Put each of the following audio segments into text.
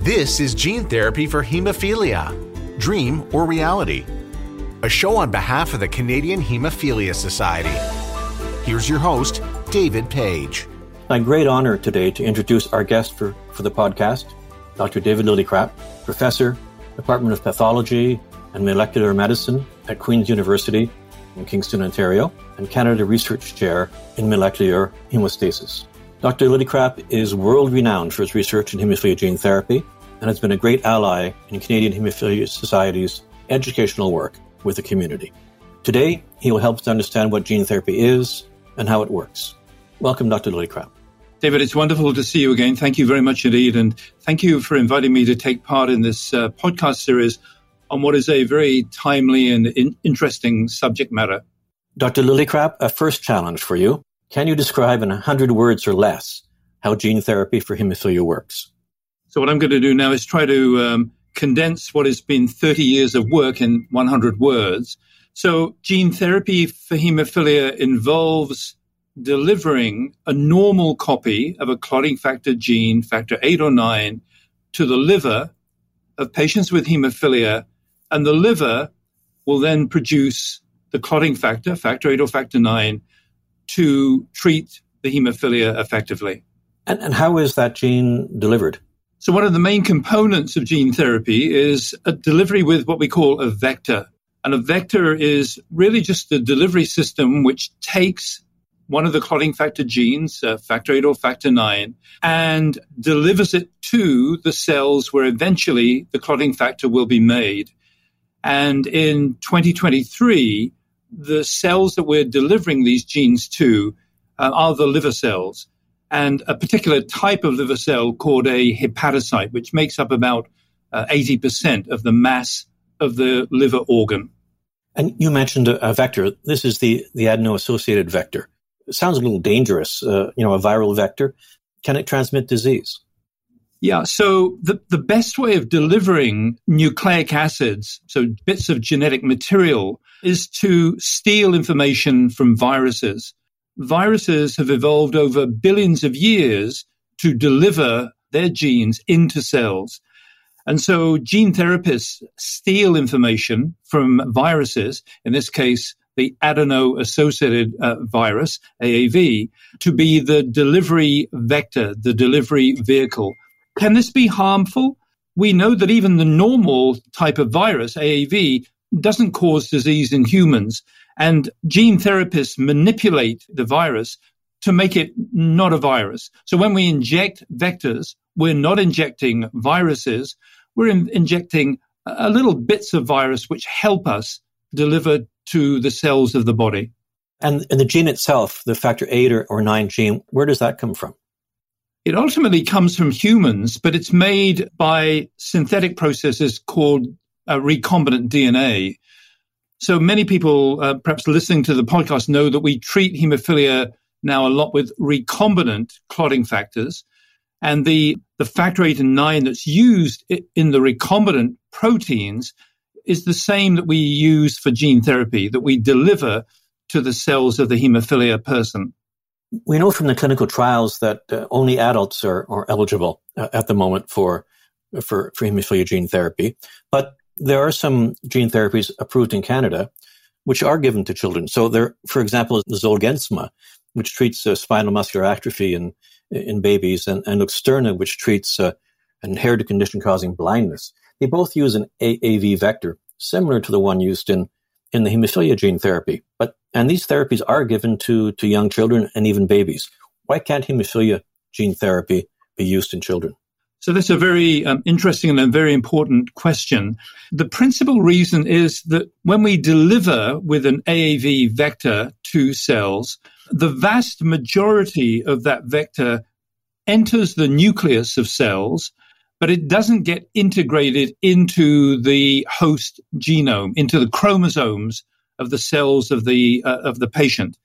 This is Gene Therapy for Hemophilia Dream or Reality? A show on behalf of the Canadian Hemophilia Society. Here's your host, David Page. My great honor today to introduce our guest for, for the podcast, Dr. David Lillicrap, professor, Department of Pathology and Molecular Medicine at Queen's University in Kingston, Ontario, and Canada Research Chair in Molecular Hemostasis. Dr. Lillicrap is world renowned for his research in hemophilia gene therapy and has been a great ally in Canadian Hemophilia Society's educational work with the community. Today, he will help us understand what gene therapy is and how it works. Welcome, Dr. Lillicrap. David, it's wonderful to see you again. Thank you very much indeed. And thank you for inviting me to take part in this uh, podcast series on what is a very timely and in- interesting subject matter. Dr. Lillicrap, a first challenge for you. Can you describe in 100 words or less how gene therapy for hemophilia works? So, what I'm going to do now is try to um, condense what has been 30 years of work in 100 words. So, gene therapy for hemophilia involves delivering a normal copy of a clotting factor gene, factor 8 or 9, to the liver of patients with hemophilia, and the liver will then produce the clotting factor, factor 8 or factor 9, to treat the hemophilia effectively. And, and how is that gene delivered? So, one of the main components of gene therapy is a delivery with what we call a vector. And a vector is really just a delivery system which takes one of the clotting factor genes, uh, factor 8 or factor 9, and delivers it to the cells where eventually the clotting factor will be made. And in 2023, the cells that we're delivering these genes to uh, are the liver cells and a particular type of liver cell called a hepatocyte, which makes up about uh, 80% of the mass of the liver organ. And you mentioned a, a vector. This is the, the adeno-associated vector. It sounds a little dangerous, uh, you know, a viral vector. Can it transmit disease? Yeah, so the, the best way of delivering nucleic acids, so bits of genetic material, is to steal information from viruses. Viruses have evolved over billions of years to deliver their genes into cells. And so gene therapists steal information from viruses, in this case, the adeno associated uh, virus, AAV, to be the delivery vector, the delivery vehicle. Can this be harmful? We know that even the normal type of virus, AAV, doesn't cause disease in humans. And gene therapists manipulate the virus to make it not a virus. So when we inject vectors, we're not injecting viruses, we're in- injecting a little bits of virus which help us deliver to the cells of the body. And, and the gene itself, the factor 8 or, or 9 gene, where does that come from? It ultimately comes from humans, but it's made by synthetic processes called uh, recombinant DNA. So many people, uh, perhaps listening to the podcast, know that we treat hemophilia now a lot with recombinant clotting factors. And the, the factor 8 and 9 that's used in the recombinant proteins is the same that we use for gene therapy, that we deliver to the cells of the hemophilia person. We know from the clinical trials that uh, only adults are, are eligible uh, at the moment for, for, for hemophilia gene therapy. But there are some gene therapies approved in Canada which are given to children. So there, for example, the Zolgensma, which treats uh, spinal muscular atrophy in, in babies, and, and Luxturna, which treats uh, an inherited condition causing blindness. They both use an AAV vector, similar to the one used in, in the hemophilia gene therapy. But, and these therapies are given to, to young children and even babies. Why can't hemophilia gene therapy be used in children? So that's a very um, interesting and a very important question. The principal reason is that when we deliver with an AAV vector to cells, the vast majority of that vector enters the nucleus of cells, but it doesn't get integrated into the host genome, into the chromosomes of the cells of the uh, of the patient.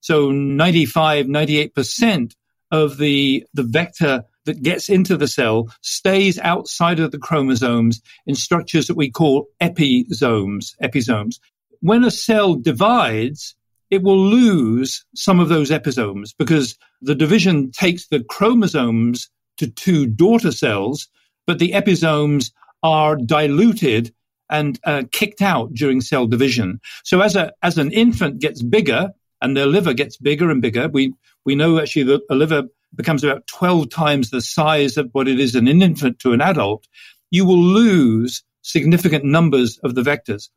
So 95, 98% of the the vector that gets into the cell stays outside of the chromosomes in structures that we call episomes, episomes. When a cell divides, it will lose some of those episomes because the division takes the chromosomes to two daughter cells, but the episomes are diluted and uh, kicked out during cell division. So as a as an infant gets bigger and their liver gets bigger and bigger, we we know actually that a liver becomes about 12 times the size of what it is in an infant to an adult, you will lose significant numbers of the vectors.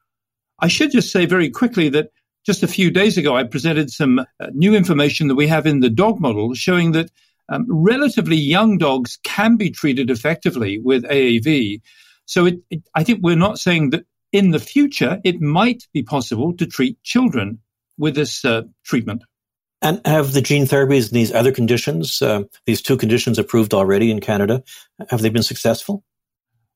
I should just say very quickly that just a few days ago, I presented some uh, new information that we have in the dog model showing that um, relatively young dogs can be treated effectively with AAV. So it, it, I think we're not saying that in the future it might be possible to treat children with this uh, treatment. And have the gene therapies in these other conditions, uh, these two conditions approved already in Canada, have they been successful?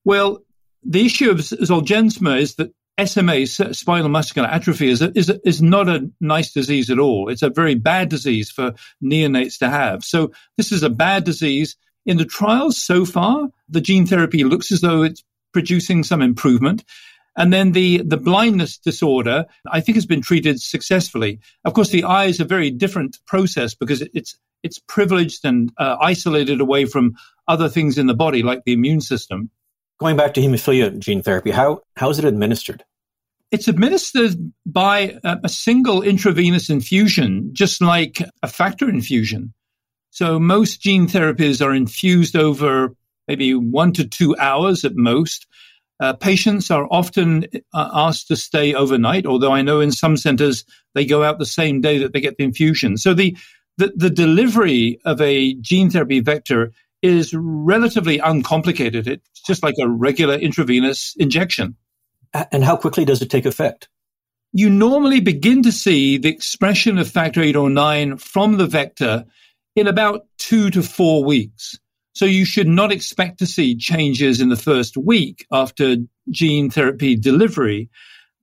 Well, the issue of Zolgensma is that SMA, spinal muscular atrophy, is, a, is, a, is not a nice disease at all. It's a very bad disease for neonates to have. So this is a bad disease. In the trials so far, the gene therapy looks as though it's producing some improvement. And then the, the blindness disorder, I think has been treated successfully. Of course, the eye is a very different process because it's, it's privileged and uh, isolated away from other things in the body, like the immune system. Going back to hemophilia gene therapy, how, how is it administered? It's administered by a, a single intravenous infusion, just like a factor infusion. So most gene therapies are infused over maybe one to two hours at most. Uh, patients are often uh, asked to stay overnight, although I know in some centers they go out the same day that they get the infusion. So the, the, the delivery of a gene therapy vector is relatively uncomplicated. It's just like a regular intravenous injection. And how quickly does it take effect? You normally begin to see the expression of factor 8 or 9 from the vector in about two to four weeks. So you should not expect to see changes in the first week after gene therapy delivery.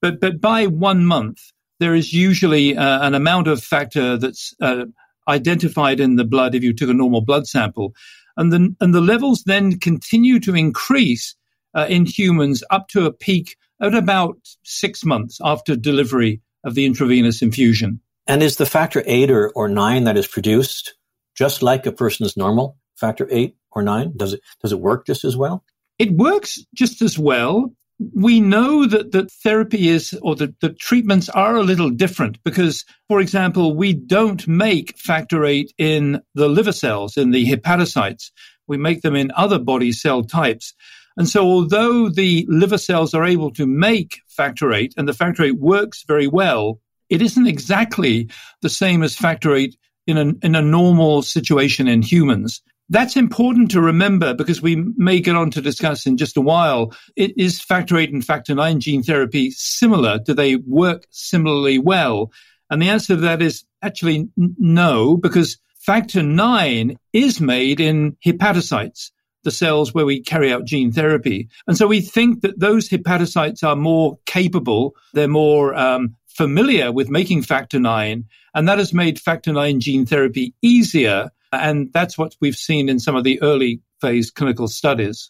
But, but by one month, there is usually uh, an amount of factor that's uh, identified in the blood if you took a normal blood sample. And the, and the levels then continue to increase uh, in humans up to a peak at about six months after delivery of the intravenous infusion. And is the factor eight or, or nine that is produced just like a person's normal factor eight or nine? Does it does it work just as well? It works just as well. We know that the therapy is, or the, the treatments are a little different because, for example, we don't make factor eight in the liver cells, in the hepatocytes. We make them in other body cell types. And so, although the liver cells are able to make factor eight and the factor eight works very well, it isn't exactly the same as factor eight in a, in a normal situation in humans. That's important to remember because we may get on to discuss in just a while. It is factor eight and factor nine gene therapy similar? Do they work similarly well? And the answer to that is actually n- no, because factor nine is made in hepatocytes, the cells where we carry out gene therapy. And so we think that those hepatocytes are more capable, they're more um, familiar with making factor nine, and that has made factor nine gene therapy easier and that's what we've seen in some of the early phase clinical studies.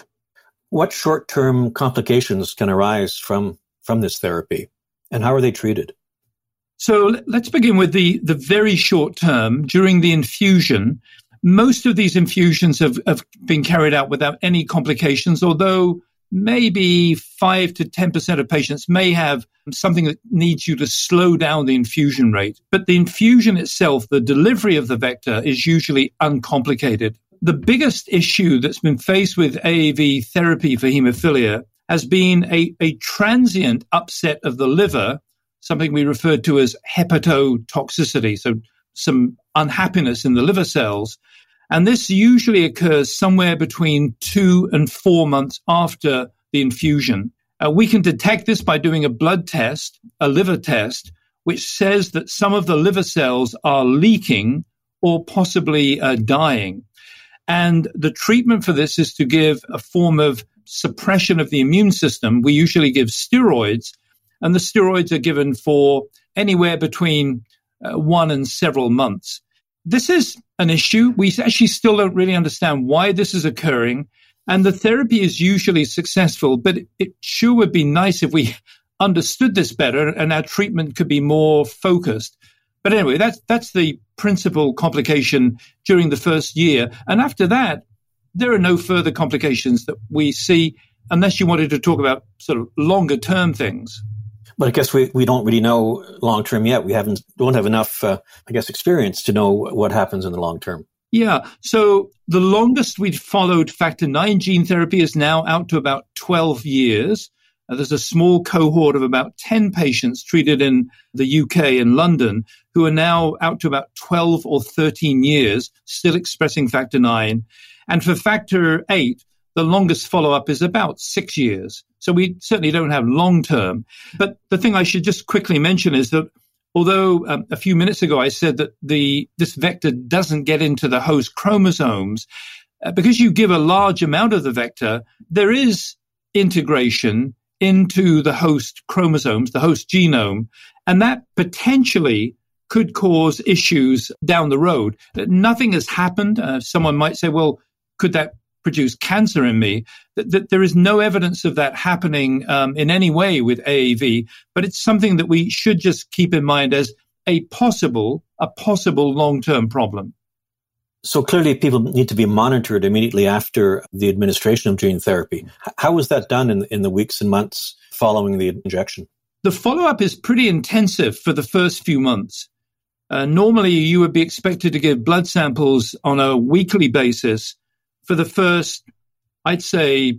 What short term complications can arise from, from this therapy, and how are they treated? So let's begin with the, the very short term. During the infusion, most of these infusions have, have been carried out without any complications, although maybe 5 to 10% of patients may have something that needs you to slow down the infusion rate. But the infusion itself, the delivery of the vector, is usually uncomplicated. The biggest issue that's been faced with AAV therapy for hemophilia has been a, a transient upset of the liver, something we refer to as hepatotoxicity, so some unhappiness in the liver cells and this usually occurs somewhere between two and four months after the infusion. Uh, we can detect this by doing a blood test, a liver test, which says that some of the liver cells are leaking or possibly uh, dying. And the treatment for this is to give a form of suppression of the immune system. We usually give steroids, and the steroids are given for anywhere between uh, one and several months. This is an issue. We actually still don't really understand why this is occurring. And the therapy is usually successful, but it sure would be nice if we understood this better and our treatment could be more focused. But anyway, that's, that's the principal complication during the first year. And after that, there are no further complications that we see unless you wanted to talk about sort of longer term things. But I guess we, we don't really know long term yet. We haven't don't have enough, uh, I guess, experience to know what happens in the long term. Yeah. So the longest we've followed factor nine gene therapy is now out to about 12 years. Uh, there's a small cohort of about 10 patients treated in the UK and London who are now out to about 12 or 13 years, still expressing factor nine. And for factor eight, the longest follow up is about six years. So we certainly don't have long term. But the thing I should just quickly mention is that although um, a few minutes ago I said that the this vector doesn't get into the host chromosomes, uh, because you give a large amount of the vector, there is integration into the host chromosomes, the host genome, and that potentially could cause issues down the road. Nothing has happened. Uh, someone might say, well, could that produce cancer in me? That, that there is no evidence of that happening um, in any way with AAV, but it's something that we should just keep in mind as a possible, a possible long-term problem. So clearly, people need to be monitored immediately after the administration of gene therapy. How was that done in, in the weeks and months following the injection? The follow up is pretty intensive for the first few months. Uh, normally, you would be expected to give blood samples on a weekly basis for the first, I'd say,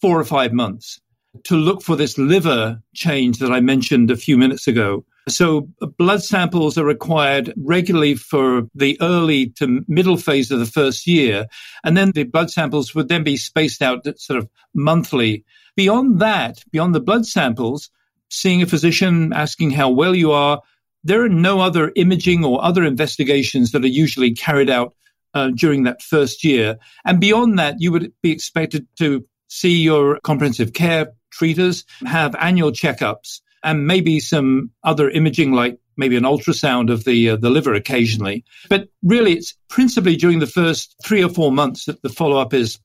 four or five months to look for this liver change that I mentioned a few minutes ago. So uh, blood samples are required regularly for the early to middle phase of the first year. And then the blood samples would then be spaced out sort of monthly. Beyond that, beyond the blood samples, seeing a physician, asking how well you are, there are no other imaging or other investigations that are usually carried out uh, during that first year. And beyond that, you would be expected to see your comprehensive care treaters, have annual checkups, and maybe some other imaging like maybe an ultrasound of the uh, the liver occasionally. But really, it's principally during the first three or four months that the follow up is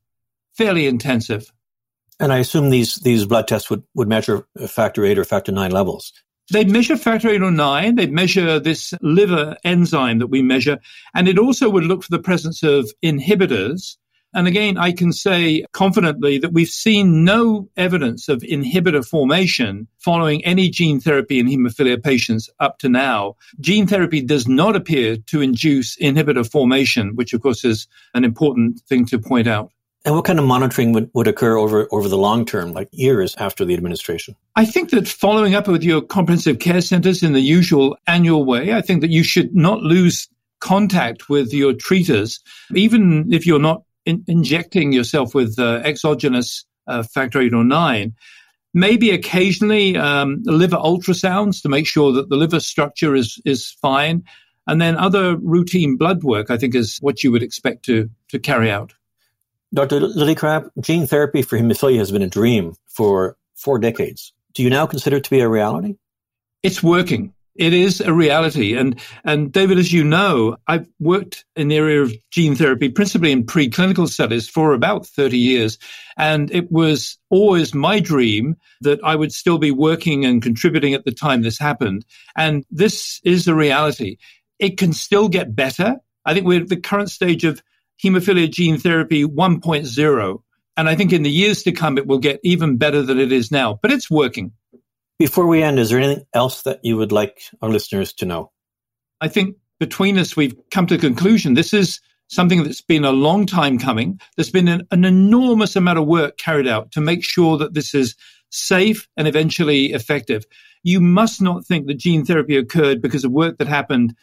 fairly intensive. And I assume these these blood tests would, would measure factor eight or factor nine levels. They'd measure factor 8 or 9. They'd measure this liver enzyme that we measure. And it also would look for the presence of inhibitors. And again, I can say confidently that we've seen no evidence of inhibitor formation following any gene therapy in hemophilia patients up to now. Gene therapy does not appear to induce inhibitor formation, which of course is an important thing to point out. And what kind of monitoring would, would occur over, over the long term, like years after the administration? I think that following up with your comprehensive care centers in the usual annual way, I think that you should not lose contact with your treaters, even if you're not in- injecting yourself with uh, exogenous uh, factor 8 or 9. Maybe occasionally um, liver ultrasounds to make sure that the liver structure is, is fine. And then other routine blood work, I think, is what you would expect to, to carry out. Dr. Lillicrap, gene therapy for hemophilia has been a dream for four decades. Do you now consider it to be a reality? It's working. It is a reality. And, and David, as you know, I've worked in the area of gene therapy, principally in preclinical studies for about 30 years. And it was always my dream that I would still be working and contributing at the time this happened. And this is a reality. It can still get better. I think we're at the current stage of hemophilia gene therapy 1.0. And I think in the years to come, it will get even better than it is now, but it's working. Before we end, is there anything else that you would like our listeners to know? I think between us, we've come to the conclusion this is something that's been a long time coming. There's been an, an enormous amount of work carried out to make sure that this is safe and eventually effective. You must not think that gene therapy occurred because of work that happened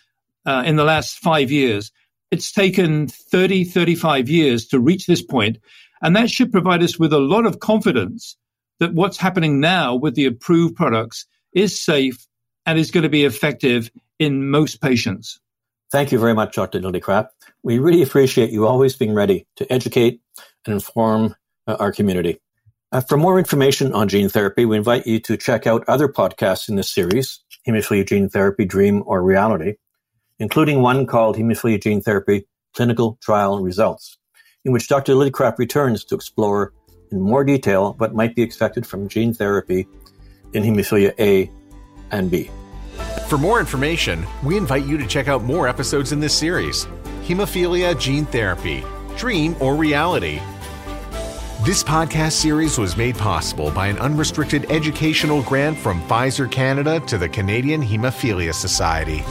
uh, in the last five years. It's taken 30, 35 years to reach this point, and that should provide us with a lot of confidence that what's happening now with the approved products is safe and is going to be effective in most patients. Thank you very much, Dr. Lillicrap. We really appreciate you always being ready to educate and inform uh, our community. Uh, for more information on gene therapy, we invite you to check out other podcasts in this series, Hemophilia Gene Therapy, Dream or Reality, including one called Hemophilia Gene Therapy Clinical Trial Results, in which Dr. Lillicrap returns to explore in more detail what might be expected from gene therapy in hemophilia A and B. For more information, we invite you to check out more episodes in this series Hemophilia Gene Therapy dream, or reality? This podcast series was made possible by an unrestricted educational grant from Pfizer Canada to the Canadian Hemophilia Society.